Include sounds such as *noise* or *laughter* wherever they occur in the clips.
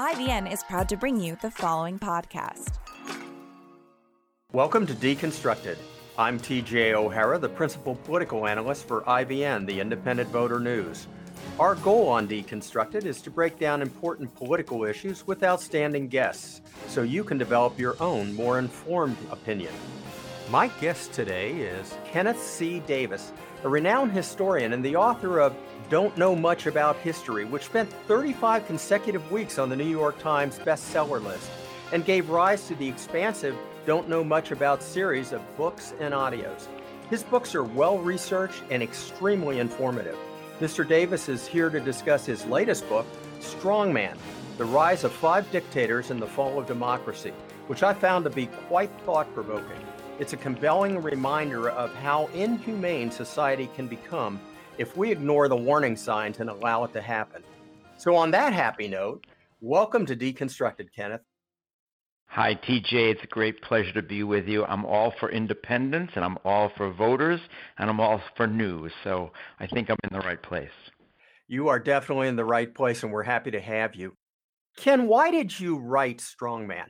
IVN is proud to bring you the following podcast. Welcome to Deconstructed. I'm TJ O'Hara, the principal political analyst for IVN, the Independent Voter News. Our goal on Deconstructed is to break down important political issues with outstanding guests so you can develop your own, more informed opinion. My guest today is Kenneth C. Davis, a renowned historian and the author of Don't Know Much About History, which spent 35 consecutive weeks on the New York Times bestseller list and gave rise to the expansive Don't Know Much About series of books and audios. His books are well researched and extremely informative. Mr. Davis is here to discuss his latest book, Strongman The Rise of Five Dictators and the Fall of Democracy, which I found to be quite thought provoking. It's a compelling reminder of how inhumane society can become if we ignore the warning signs and allow it to happen. So, on that happy note, welcome to Deconstructed, Kenneth. Hi, TJ. It's a great pleasure to be with you. I'm all for independence and I'm all for voters and I'm all for news. So I think I'm in the right place. You are definitely in the right place and we're happy to have you. Ken, why did you write Strongman?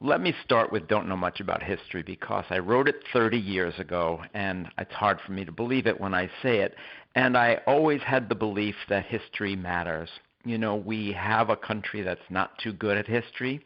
Let me start with don't know much about history because I wrote it 30 years ago and it's hard for me to believe it when I say it. And I always had the belief that history matters. You know, we have a country that's not too good at history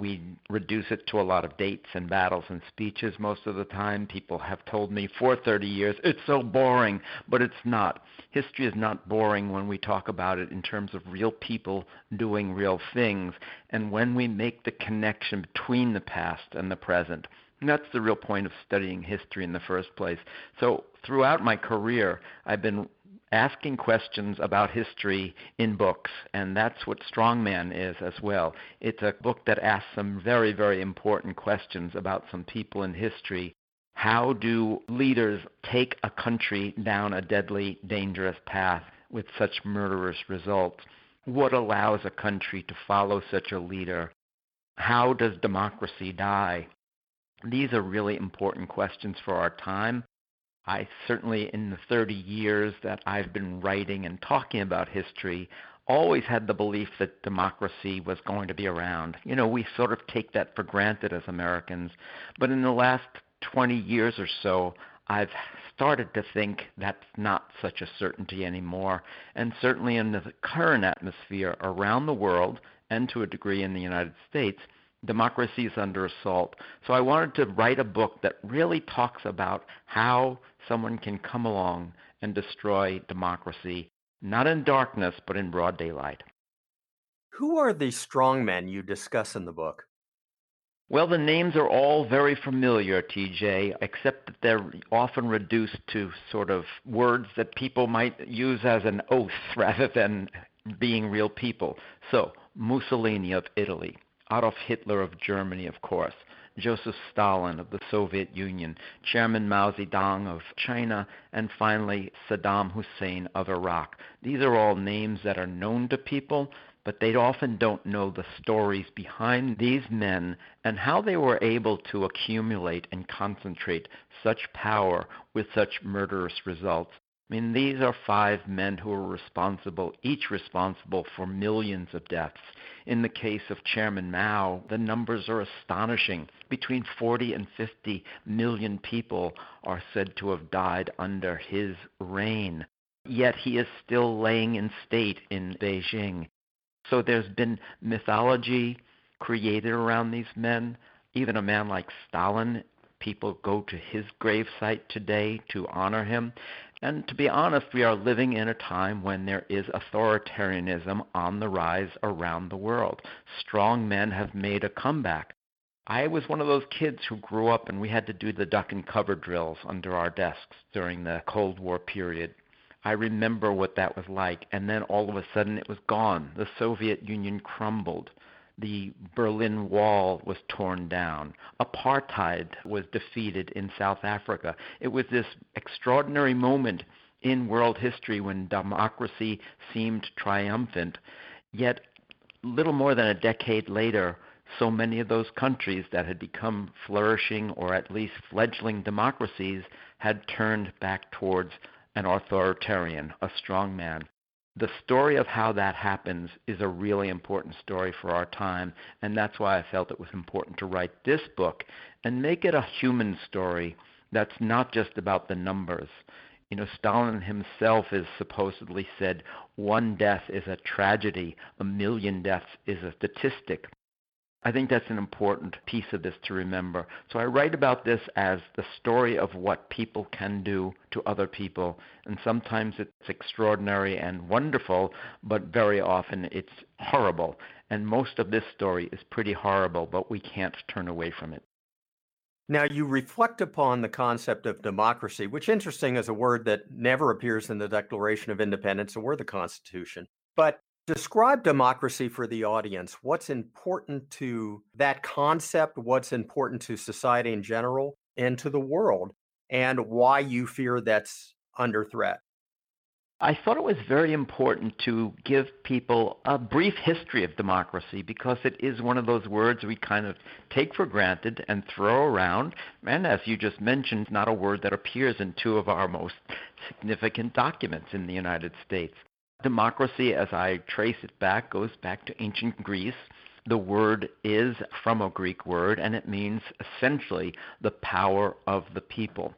we reduce it to a lot of dates and battles and speeches most of the time. People have told me for 30 years, it's so boring, but it's not. History is not boring when we talk about it in terms of real people doing real things and when we make the connection between the past and the present. And that's the real point of studying history in the first place. So, throughout my career, I've been asking questions about history in books, and that's what Strongman is as well. It's a book that asks some very, very important questions about some people in history. How do leaders take a country down a deadly, dangerous path with such murderous results? What allows a country to follow such a leader? How does democracy die? These are really important questions for our time. I certainly, in the 30 years that I've been writing and talking about history, always had the belief that democracy was going to be around. You know, we sort of take that for granted as Americans. But in the last 20 years or so, I've started to think that's not such a certainty anymore. And certainly in the current atmosphere around the world, and to a degree in the United States, democracy is under assault. So I wanted to write a book that really talks about how someone can come along and destroy democracy, not in darkness, but in broad daylight. Who are the strong men you discuss in the book? Well, the names are all very familiar, TJ, except that they're often reduced to sort of words that people might use as an oath *laughs* rather than being real people. So, Mussolini of Italy, Adolf Hitler of Germany, of course, Joseph Stalin of the Soviet Union, Chairman Mao Zedong of China, and finally Saddam Hussein of Iraq. These are all names that are known to people, but they often don't know the stories behind these men and how they were able to accumulate and concentrate such power with such murderous results. I mean, these are five men who are responsible, each responsible for millions of deaths. In the case of Chairman Mao, the numbers are astonishing. Between 40 and 50 million people are said to have died under his reign. Yet he is still laying in state in Beijing. So there's been mythology created around these men. Even a man like Stalin people go to his gravesite today to honor him. And to be honest, we are living in a time when there is authoritarianism on the rise around the world. Strong men have made a comeback. I was one of those kids who grew up and we had to do the duck and cover drills under our desks during the Cold War period. I remember what that was like, and then all of a sudden it was gone. The Soviet Union crumbled the Berlin Wall was torn down. Apartheid was defeated in South Africa. It was this extraordinary moment in world history when democracy seemed triumphant. Yet, little more than a decade later, so many of those countries that had become flourishing or at least fledgling democracies had turned back towards an authoritarian, a strong man. The story of how that happens is a really important story for our time, and that's why I felt it was important to write this book and make it a human story that's not just about the numbers. You know, Stalin himself has supposedly said one death is a tragedy, a million deaths is a statistic. I think that's an important piece of this to remember. So I write about this as the story of what people can do to other people. And sometimes it's extraordinary and wonderful, but very often it's horrible. And most of this story is pretty horrible, but we can't turn away from it. Now, you reflect upon the concept of democracy, which, interesting, is a word that never appears in the Declaration of Independence or the Constitution. But Describe democracy for the audience. What's important to that concept? What's important to society in general and to the world? And why you fear that's under threat? I thought it was very important to give people a brief history of democracy because it is one of those words we kind of take for granted and throw around. And as you just mentioned, not a word that appears in two of our most significant documents in the United States. Democracy, as I trace it back, goes back to ancient Greece. The word is from a Greek word, and it means essentially the power of the people.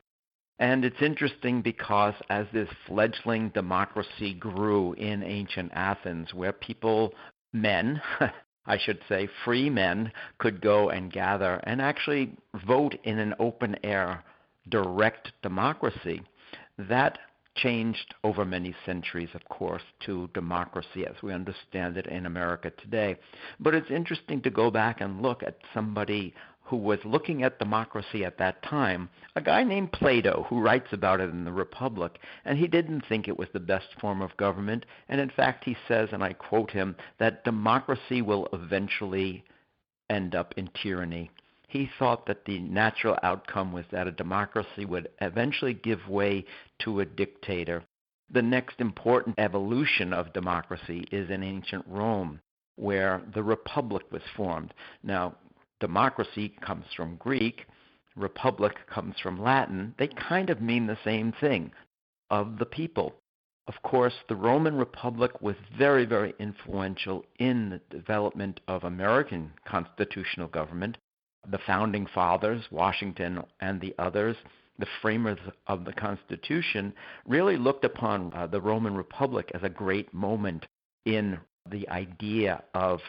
And it's interesting because as this fledgling democracy grew in ancient Athens, where people, men, *laughs* I should say, free men, could go and gather and actually vote in an open air, direct democracy, that changed over many centuries, of course, to democracy as we understand it in America today. But it's interesting to go back and look at somebody who was looking at democracy at that time, a guy named Plato, who writes about it in the Republic, and he didn't think it was the best form of government. And in fact, he says, and I quote him, that democracy will eventually end up in tyranny he thought that the natural outcome was that a democracy would eventually give way to a dictator. The next important evolution of democracy is in ancient Rome, where the republic was formed. Now, democracy comes from Greek, republic comes from Latin. They kind of mean the same thing of the people. Of course, the Roman Republic was very, very influential in the development of American constitutional government the founding fathers, Washington and the others, the framers of the Constitution, really looked upon uh, the Roman Republic as a great moment in the idea of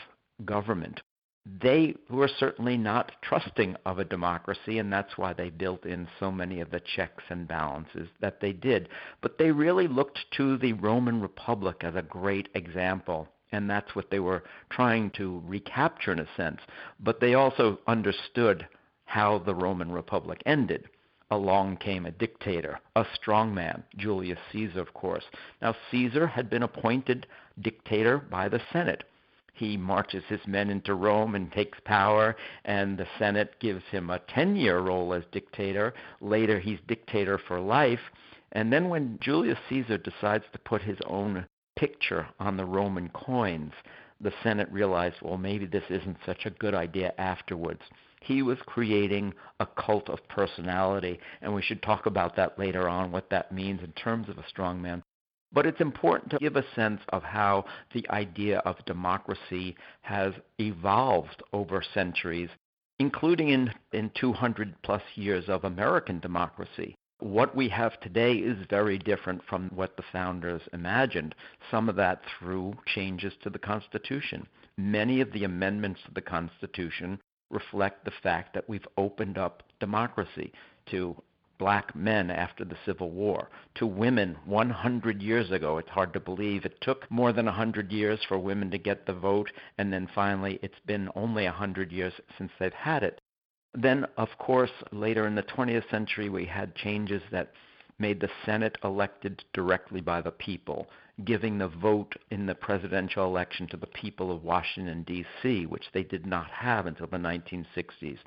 government. They were certainly not trusting of a democracy, and that's why they built in so many of the checks and balances that they did. But they really looked to the Roman Republic as a great example and that's what they were trying to recapture in a sense. But they also understood how the Roman Republic ended. Along came a dictator, a strongman, Julius Caesar, of course. Now, Caesar had been appointed dictator by the Senate. He marches his men into Rome and takes power, and the Senate gives him a 10 year role as dictator. Later, he's dictator for life. And then, when Julius Caesar decides to put his own picture on the Roman coins, the Senate realized, well, maybe this isn't such a good idea afterwards. He was creating a cult of personality, and we should talk about that later on, what that means in terms of a strongman. But it's important to give a sense of how the idea of democracy has evolved over centuries, including in, in 200 plus years of American democracy what we have today is very different from what the founders imagined, some of that through changes to the Constitution. Many of the amendments to the Constitution reflect the fact that we've opened up democracy to black men after the Civil War, to women 100 years ago. It's hard to believe it took more than 100 years for women to get the vote, and then finally it's been only 100 years since they've had it. Then, of course, later in the 20th century, we had changes that made the Senate elected directly by the people, giving the vote in the presidential election to the people of Washington, D.C., which they did not have until the 1960s.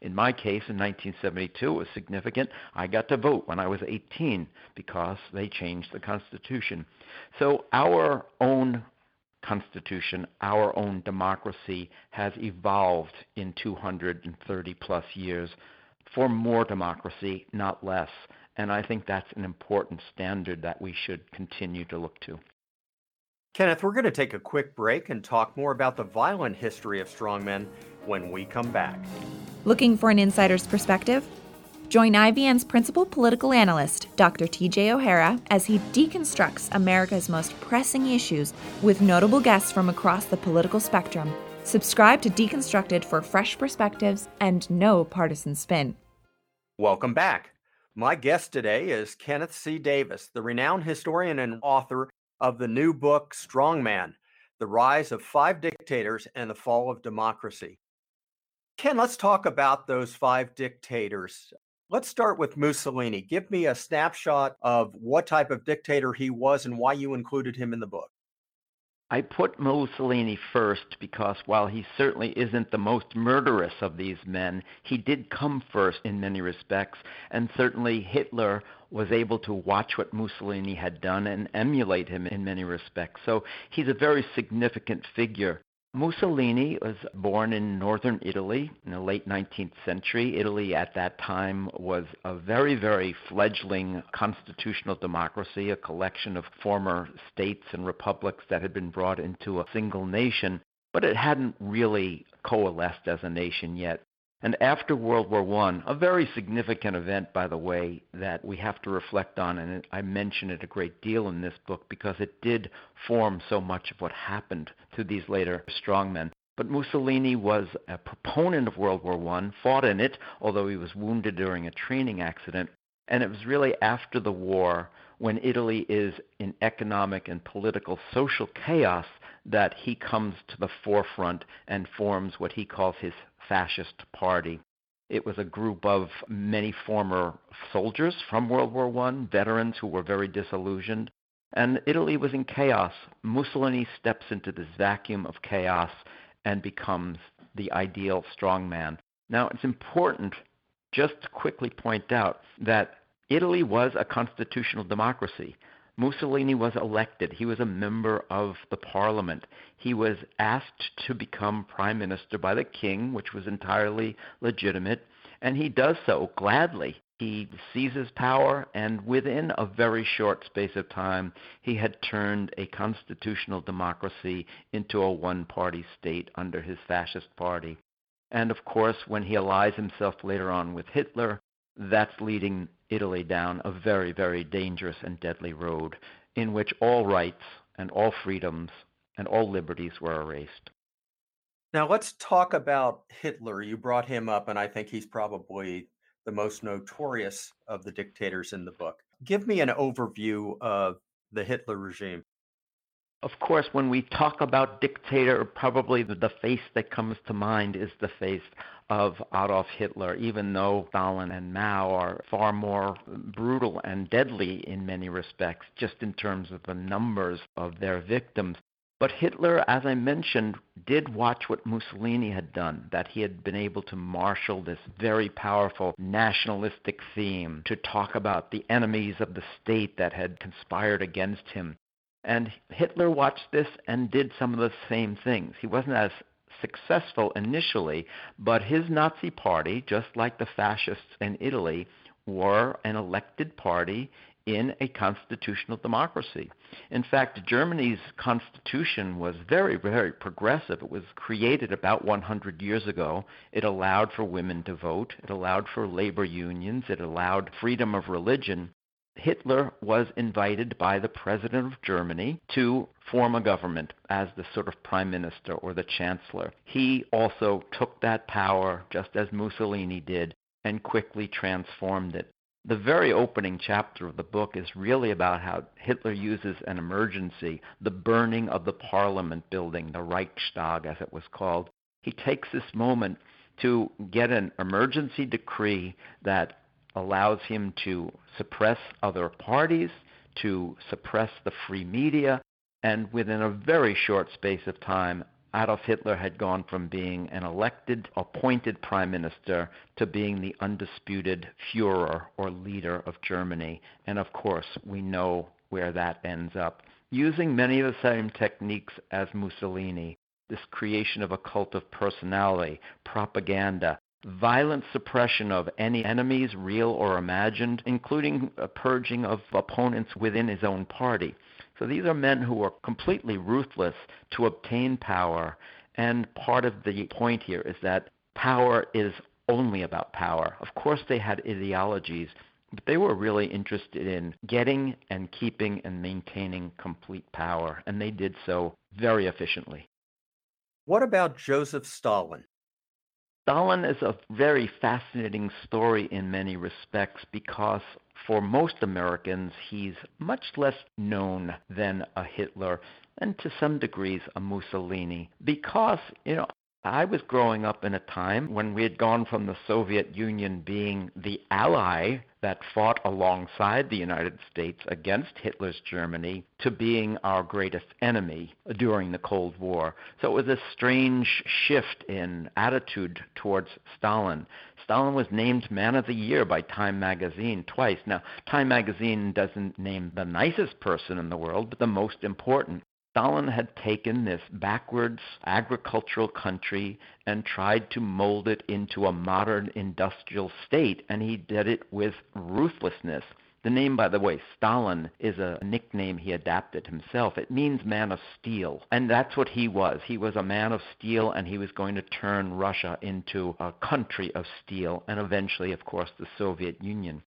In my case, in 1972, it was significant. I got to vote when I was 18 because they changed the Constitution. So our own Constitution, our own democracy, has evolved in 230 plus years for more democracy, not less. And I think that's an important standard that we should continue to look to. Kenneth, we're going to take a quick break and talk more about the violent history of strongmen when we come back. Looking for an insider's perspective? Join IVN's principal political analyst, Dr. TJ O'Hara, as he deconstructs America's most pressing issues with notable guests from across the political spectrum. Subscribe to Deconstructed for fresh perspectives and no partisan spin. Welcome back. My guest today is Kenneth C. Davis, the renowned historian and author of the new book Strongman The Rise of Five Dictators and the Fall of Democracy. Ken, let's talk about those five dictators. Let's start with Mussolini. Give me a snapshot of what type of dictator he was and why you included him in the book. I put Mussolini first because while he certainly isn't the most murderous of these men, he did come first in many respects, and certainly Hitler was able to watch what Mussolini had done and emulate him in many respects. So he's a very significant figure Mussolini was born in northern Italy in the late 19th century. Italy at that time was a very, very fledgling constitutional democracy, a collection of former states and republics that had been brought into a single nation, but it hadn't really coalesced as a nation yet. And after World War I, a very significant event, by the way, that we have to reflect on, and I mention it a great deal in this book because it did form so much of what happened to these later strongmen. But Mussolini was a proponent of World War I, fought in it, although he was wounded during a training accident. And it was really after the war, when Italy is in economic and political social chaos, that he comes to the forefront and forms what he calls his fascist party. It was a group of many former soldiers from World War I, veterans who were very disillusioned, and Italy was in chaos. Mussolini steps into this vacuum of chaos and becomes the ideal strongman. Now, it's important just to quickly point out that Italy was a constitutional democracy. Mussolini was elected. He was a member of the parliament. He was asked to become prime minister by the king, which was entirely legitimate, and he does so gladly. He seizes power, and within a very short space of time, he had turned a constitutional democracy into a one party state under his fascist party. And of course, when he allies himself later on with Hitler, that's leading Italy down a very, very dangerous and deadly road in which all rights and all freedoms and all liberties were erased. Now, let's talk about Hitler. You brought him up, and I think he's probably the most notorious of the dictators in the book. Give me an overview of the Hitler regime. Of course, when we talk about dictator, probably the face that comes to mind is the face of Adolf Hitler, even though Stalin and Mao are far more brutal and deadly in many respects, just in terms of the numbers of their victims. But Hitler, as I mentioned, did watch what Mussolini had done, that he had been able to marshal this very powerful nationalistic theme to talk about the enemies of the state that had conspired against him. And Hitler watched this and did some of the same things. He wasn't as successful initially, but his Nazi party, just like the fascists in Italy, were an elected party in a constitutional democracy. In fact, Germany's constitution was very, very progressive. It was created about 100 years ago. It allowed for women to vote, it allowed for labor unions, it allowed freedom of religion. Hitler was invited by the president of Germany to form a government as the sort of prime minister or the chancellor. He also took that power, just as Mussolini did, and quickly transformed it. The very opening chapter of the book is really about how Hitler uses an emergency, the burning of the parliament building, the Reichstag as it was called. He takes this moment to get an emergency decree that allows him to suppress other parties, to suppress the free media, and within a very short space of time, Adolf Hitler had gone from being an elected, appointed prime minister to being the undisputed Fuhrer or leader of Germany. And of course, we know where that ends up. Using many of the same techniques as Mussolini, this creation of a cult of personality, propaganda, violent suppression of any enemies, real or imagined, including a purging of opponents within his own party. So these are men who are completely ruthless to obtain power. And part of the point here is that power is only about power. Of course, they had ideologies, but they were really interested in getting and keeping and maintaining complete power, and they did so very efficiently. What about Joseph Stalin? Stalin is a very fascinating story in many respects because for most Americans, he's much less known than a Hitler and to some degrees a Mussolini because, you know, I was growing up in a time when we had gone from the Soviet Union being the ally that fought alongside the United States against Hitler's Germany to being our greatest enemy during the Cold War. So it was a strange shift in attitude towards Stalin. Stalin was named Man of the Year by Time magazine twice. Now, Time magazine doesn't name the nicest person in the world, but the most important. Stalin had taken this backwards agricultural country and tried to mold it into a modern industrial state, and he did it with ruthlessness. The name, by the way, Stalin, is a nickname he adapted himself. It means man of steel. And that's what he was. He was a man of steel, and he was going to turn Russia into a country of steel, and eventually, of course, the Soviet Union.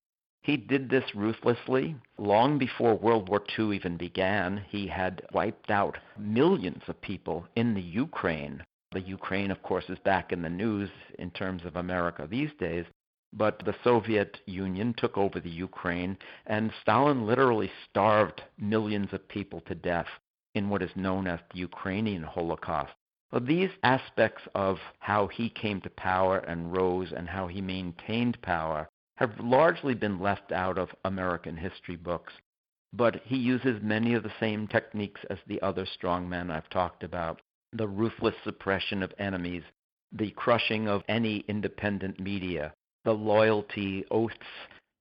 He did this ruthlessly. Long before World War II even began, he had wiped out millions of people in the Ukraine. The Ukraine, of course, is back in the news in terms of America these days. But the Soviet Union took over the Ukraine, and Stalin literally starved millions of people to death in what is known as the Ukrainian Holocaust. These aspects of how he came to power and rose and how he maintained power have largely been left out of American history books, but he uses many of the same techniques as the other strong men I've talked about. The ruthless suppression of enemies, the crushing of any independent media, the loyalty oaths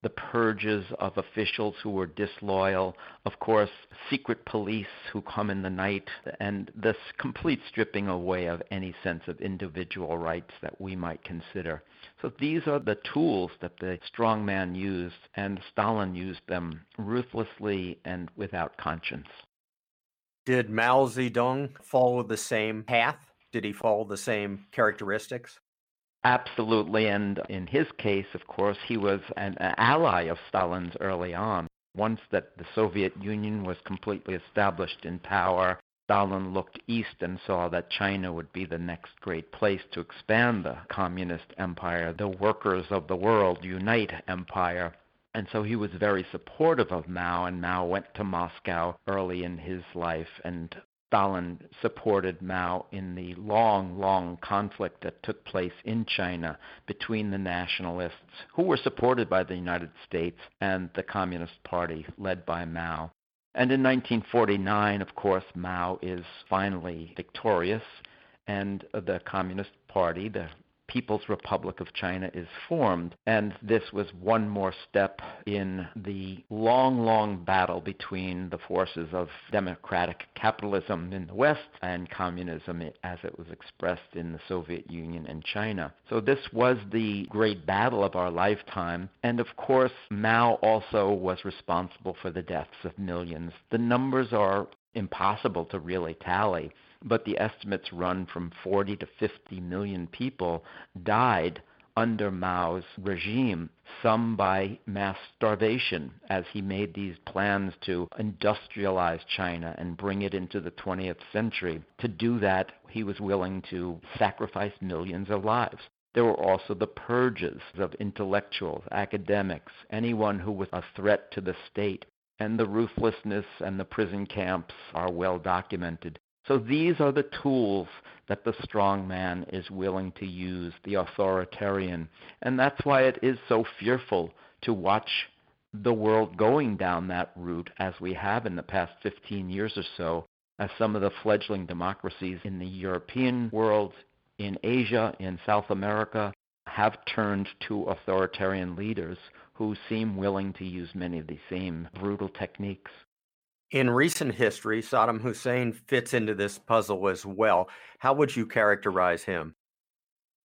the purges of officials who were disloyal, of course, secret police who come in the night, and this complete stripping away of any sense of individual rights that we might consider. So these are the tools that the strong man used, and Stalin used them ruthlessly and without conscience. Did Mao Zedong follow the same path? Did he follow the same characteristics? Absolutely. And in his case, of course, he was an ally of Stalin's early on. Once that the Soviet Union was completely established in power, Stalin looked east and saw that China would be the next great place to expand the communist empire, the workers of the world unite empire. And so he was very supportive of Mao, and Mao went to Moscow early in his life and Stalin supported Mao in the long, long conflict that took place in China between the nationalists, who were supported by the United States, and the Communist Party, led by Mao. And in 1949, of course, Mao is finally victorious, and the Communist Party, the People's Republic of China is formed. And this was one more step in the long, long battle between the forces of democratic capitalism in the West and communism as it was expressed in the Soviet Union and China. So this was the great battle of our lifetime. And of course, Mao also was responsible for the deaths of millions. The numbers are impossible to really tally but the estimates run from 40 to 50 million people died under Mao's regime, some by mass starvation, as he made these plans to industrialize China and bring it into the 20th century. To do that, he was willing to sacrifice millions of lives. There were also the purges of intellectuals, academics, anyone who was a threat to the state. And the ruthlessness and the prison camps are well documented. So these are the tools that the strong man is willing to use, the authoritarian. And that's why it is so fearful to watch the world going down that route as we have in the past 15 years or so, as some of the fledgling democracies in the European world, in Asia, in South America, have turned to authoritarian leaders who seem willing to use many of the same brutal techniques. In recent history, Saddam Hussein fits into this puzzle as well. How would you characterize him?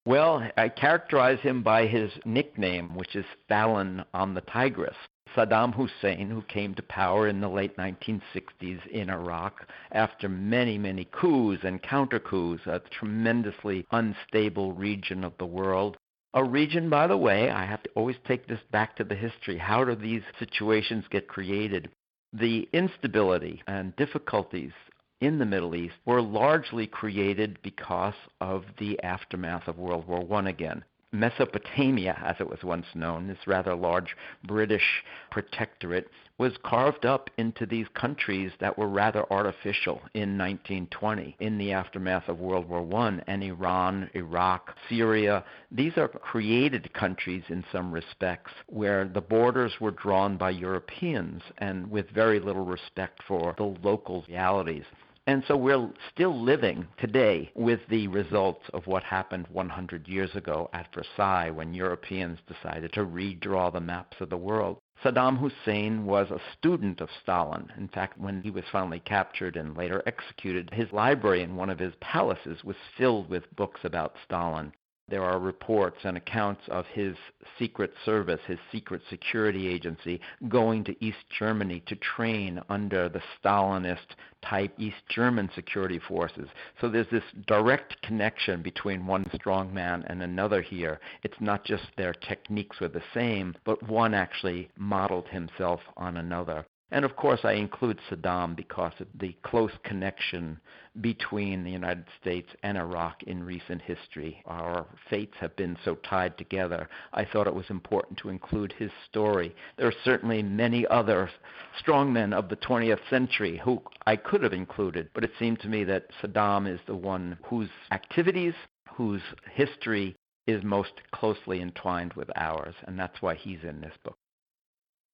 Well, I characterize him by his nickname, which is Stalin on the Tigris. Saddam Hussein, who came to power in the late 1960s in Iraq after many, many coups and counter coups, a tremendously unstable region of the world. A region, by the way, I have to always take this back to the history. How do these situations get created? The instability and difficulties in the Middle East were largely created because of the aftermath of World War I again. Mesopotamia, as it was once known, this rather large British protectorate, was carved up into these countries that were rather artificial in 1920 in the aftermath of World War I. And Iran, Iraq, Syria, these are created countries in some respects where the borders were drawn by Europeans and with very little respect for the local realities. And so we're still living today with the results of what happened 100 years ago at Versailles when Europeans decided to redraw the maps of the world. Saddam Hussein was a student of Stalin. In fact, when he was finally captured and later executed, his library in one of his palaces was filled with books about Stalin. There are reports and accounts of his secret service, his secret security agency, going to East Germany to train under the Stalinist type East German security forces. So there's this direct connection between one strong man and another here. It's not just their techniques were the same, but one actually modeled himself on another. And of course, I include Saddam because of the close connection between the United States and Iraq in recent history. Our fates have been so tied together. I thought it was important to include his story. There are certainly many other strongmen of the 20th century who I could have included, but it seemed to me that Saddam is the one whose activities, whose history is most closely entwined with ours, and that's why he's in this book.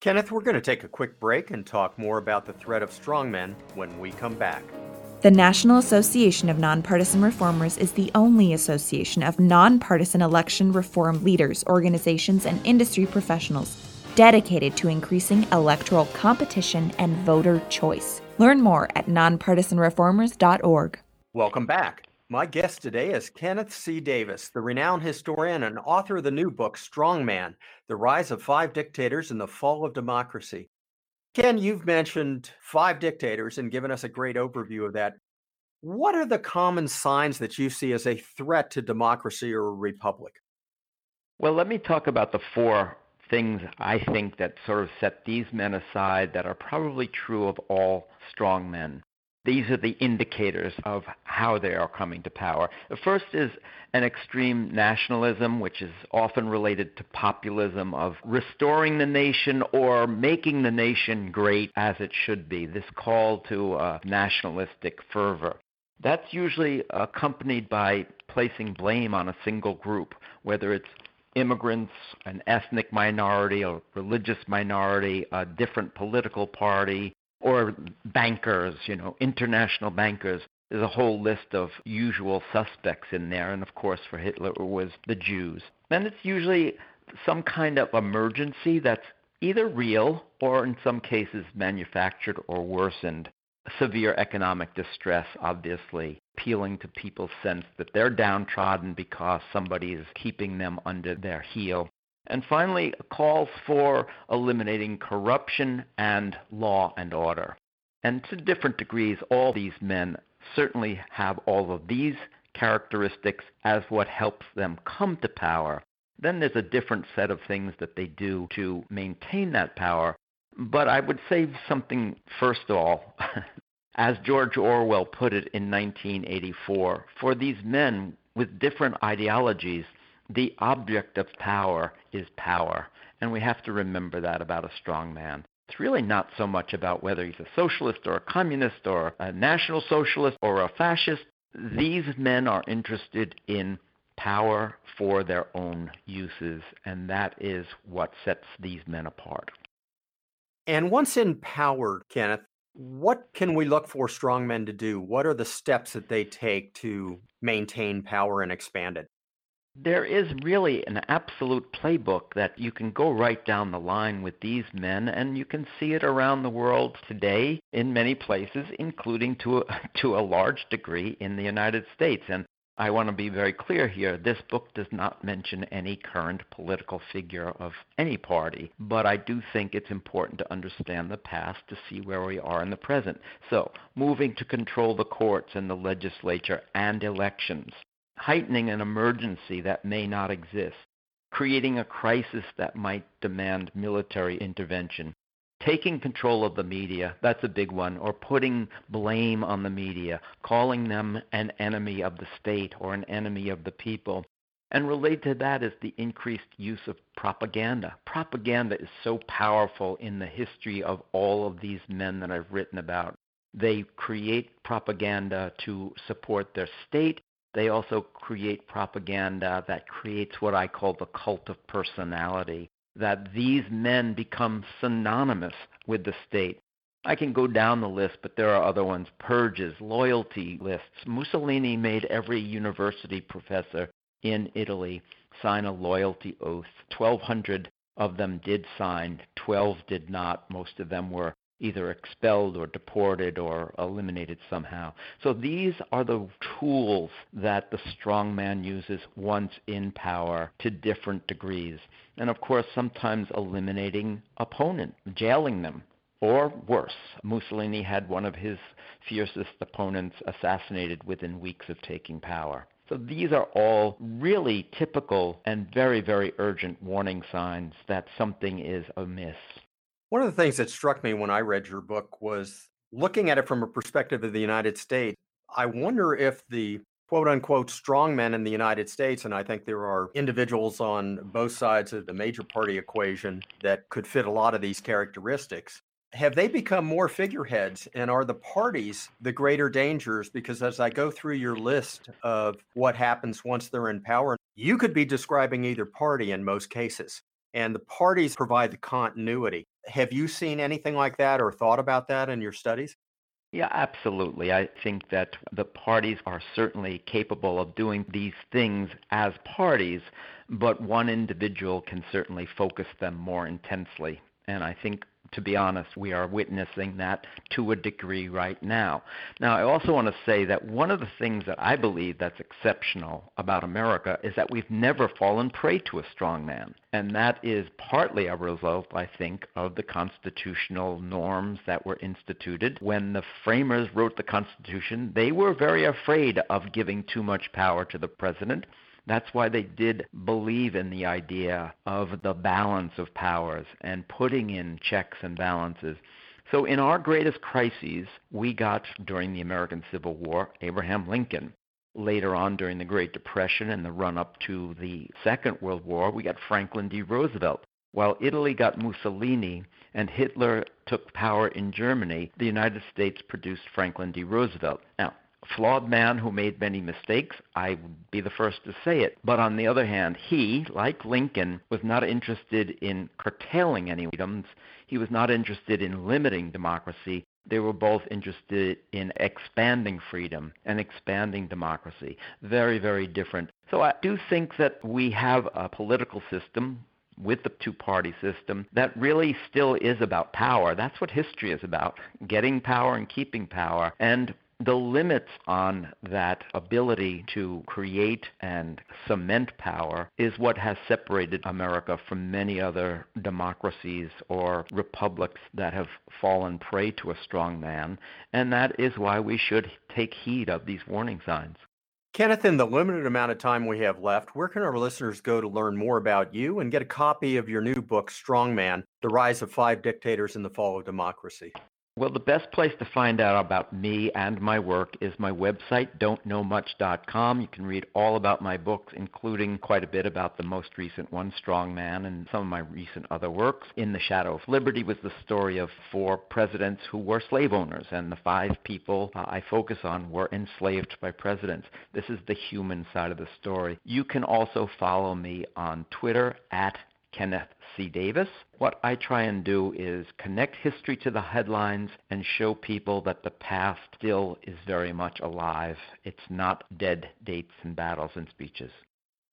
Kenneth, we're going to take a quick break and talk more about the threat of strongmen when we come back. The National Association of Nonpartisan Reformers is the only association of nonpartisan election reform leaders, organizations, and industry professionals dedicated to increasing electoral competition and voter choice. Learn more at nonpartisanreformers.org. Welcome back. My guest today is Kenneth C. Davis, the renowned historian and author of the new book, Strongman The Rise of Five Dictators and the Fall of Democracy. Ken, you've mentioned five dictators and given us a great overview of that. What are the common signs that you see as a threat to democracy or a republic? Well, let me talk about the four things I think that sort of set these men aside that are probably true of all strong men. These are the indicators of how they are coming to power. The first is an extreme nationalism, which is often related to populism of restoring the nation or making the nation great as it should be, this call to a nationalistic fervor. That's usually accompanied by placing blame on a single group, whether it's immigrants, an ethnic minority, a religious minority, a different political party, or bankers, you know, international bankers. There's a whole list of usual suspects in there, and of course for Hitler it was the Jews. And it's usually some kind of emergency that's either real or in some cases manufactured or worsened. Severe economic distress, obviously, appealing to people's sense that they're downtrodden because somebody is keeping them under their heel. And finally, calls for eliminating corruption and law and order. And to different degrees, all these men certainly have all of these characteristics as what helps them come to power. Then there's a different set of things that they do to maintain that power. But I would say something first of all, *laughs* as George Orwell put it in 1984, for these men with different ideologies, the object of power is power. And we have to remember that about a strong man. It's really not so much about whether he's a socialist or a communist or a national socialist or a fascist. These men are interested in power for their own uses, and that is what sets these men apart. And once in power, Kenneth, what can we look for strong men to do? What are the steps that they take to maintain power and expand it? There is really an absolute playbook that you can go right down the line with these men, and you can see it around the world today in many places, including to a, *laughs* to a large degree in the United States. And I want to be very clear here. This book does not mention any current political figure of any party, but I do think it's important to understand the past to see where we are in the present. So, moving to control the courts and the legislature and elections, heightening an emergency that may not exist, creating a crisis that might demand military intervention, taking control of the media, that's a big one, or putting blame on the media, calling them an enemy of the state or an enemy of the people. And related to that is the increased use of propaganda. Propaganda is so powerful in the history of all of these men that I've written about. They create propaganda to support their state. They also create propaganda that creates what I call the cult of personality that these men become synonymous with the state. I can go down the list, but there are other ones purges, loyalty lists. Mussolini made every university professor in Italy sign a loyalty oath. 1,200 of them did sign, 12 did not. Most of them were either expelled or deported or eliminated somehow. So these are the tools that the strong man uses once in power to different degrees. And of course, sometimes eliminating opponent, jailing them. Or worse, Mussolini had one of his fiercest opponents assassinated within weeks of taking power. So these are all really typical and very, very urgent warning signs that something is amiss. One of the things that struck me when I read your book was looking at it from a perspective of the United States. I wonder if the quote unquote strong men in the United States, and I think there are individuals on both sides of the major party equation that could fit a lot of these characteristics. Have they become more figureheads and are the parties the greater dangers? Because as I go through your list of what happens once they're in power, you could be describing either party in most cases and the parties provide the continuity. Have you seen anything like that or thought about that in your studies? Yeah, absolutely. I think that the parties are certainly capable of doing these things as parties, but one individual can certainly focus them more intensely. And I think to be honest, we are witnessing that to a degree right now. Now, I also want to say that one of the things that I believe that's exceptional about America is that we've never fallen prey to a strong man. And that is partly a result, I think, of the constitutional norms that were instituted. When the framers wrote the Constitution, they were very afraid of giving too much power to the president. That's why they did believe in the idea of the balance of powers and putting in checks and balances. So, in our greatest crises, we got during the American Civil War Abraham Lincoln. Later on, during the Great Depression and the run up to the Second World War, we got Franklin D. Roosevelt. While Italy got Mussolini and Hitler took power in Germany, the United States produced Franklin D. Roosevelt. Now, flawed man who made many mistakes. I would be the first to say it. But on the other hand, he, like Lincoln, was not interested in curtailing any freedoms. He was not interested in limiting democracy. They were both interested in expanding freedom and expanding democracy. Very, very different. So I do think that we have a political system with the two party system that really still is about power. That's what history is about getting power and keeping power. And the limits on that ability to create and cement power is what has separated America from many other democracies or republics that have fallen prey to a strong man, and that is why we should take heed of these warning signs. Kenneth, in the limited amount of time we have left, where can our listeners go to learn more about you and get a copy of your new book, Strongman The Rise of Five Dictators and the Fall of Democracy? Well, the best place to find out about me and my work is my website, don'tknowmuch.com. You can read all about my books, including quite a bit about the most recent one, Strong Man, and some of my recent other works. In the Shadow of Liberty was the story of four presidents who were slave owners, and the five people uh, I focus on were enslaved by presidents. This is the human side of the story. You can also follow me on Twitter at Kenneth C. Davis. What I try and do is connect history to the headlines and show people that the past still is very much alive. It's not dead dates and battles and speeches.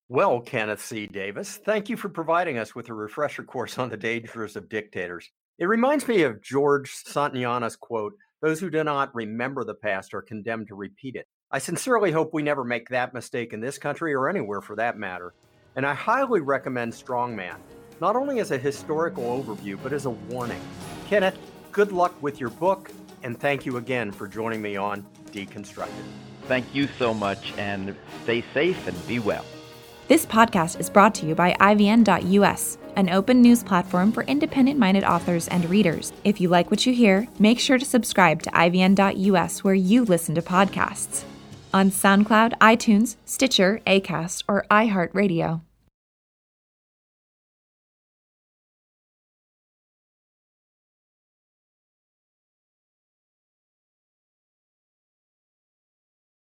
Well, Kenneth C. Davis, thank you for providing us with a refresher course on the dangers of dictators. It reminds me of George Santayana's quote Those who do not remember the past are condemned to repeat it. I sincerely hope we never make that mistake in this country or anywhere for that matter. And I highly recommend Strongman, not only as a historical overview, but as a warning. Kenneth, good luck with your book, and thank you again for joining me on Deconstructed. Thank you so much, and stay safe and be well. This podcast is brought to you by IVN.us, an open news platform for independent minded authors and readers. If you like what you hear, make sure to subscribe to IVN.us where you listen to podcasts on SoundCloud, iTunes, Stitcher, Acast, or iHeartRadio.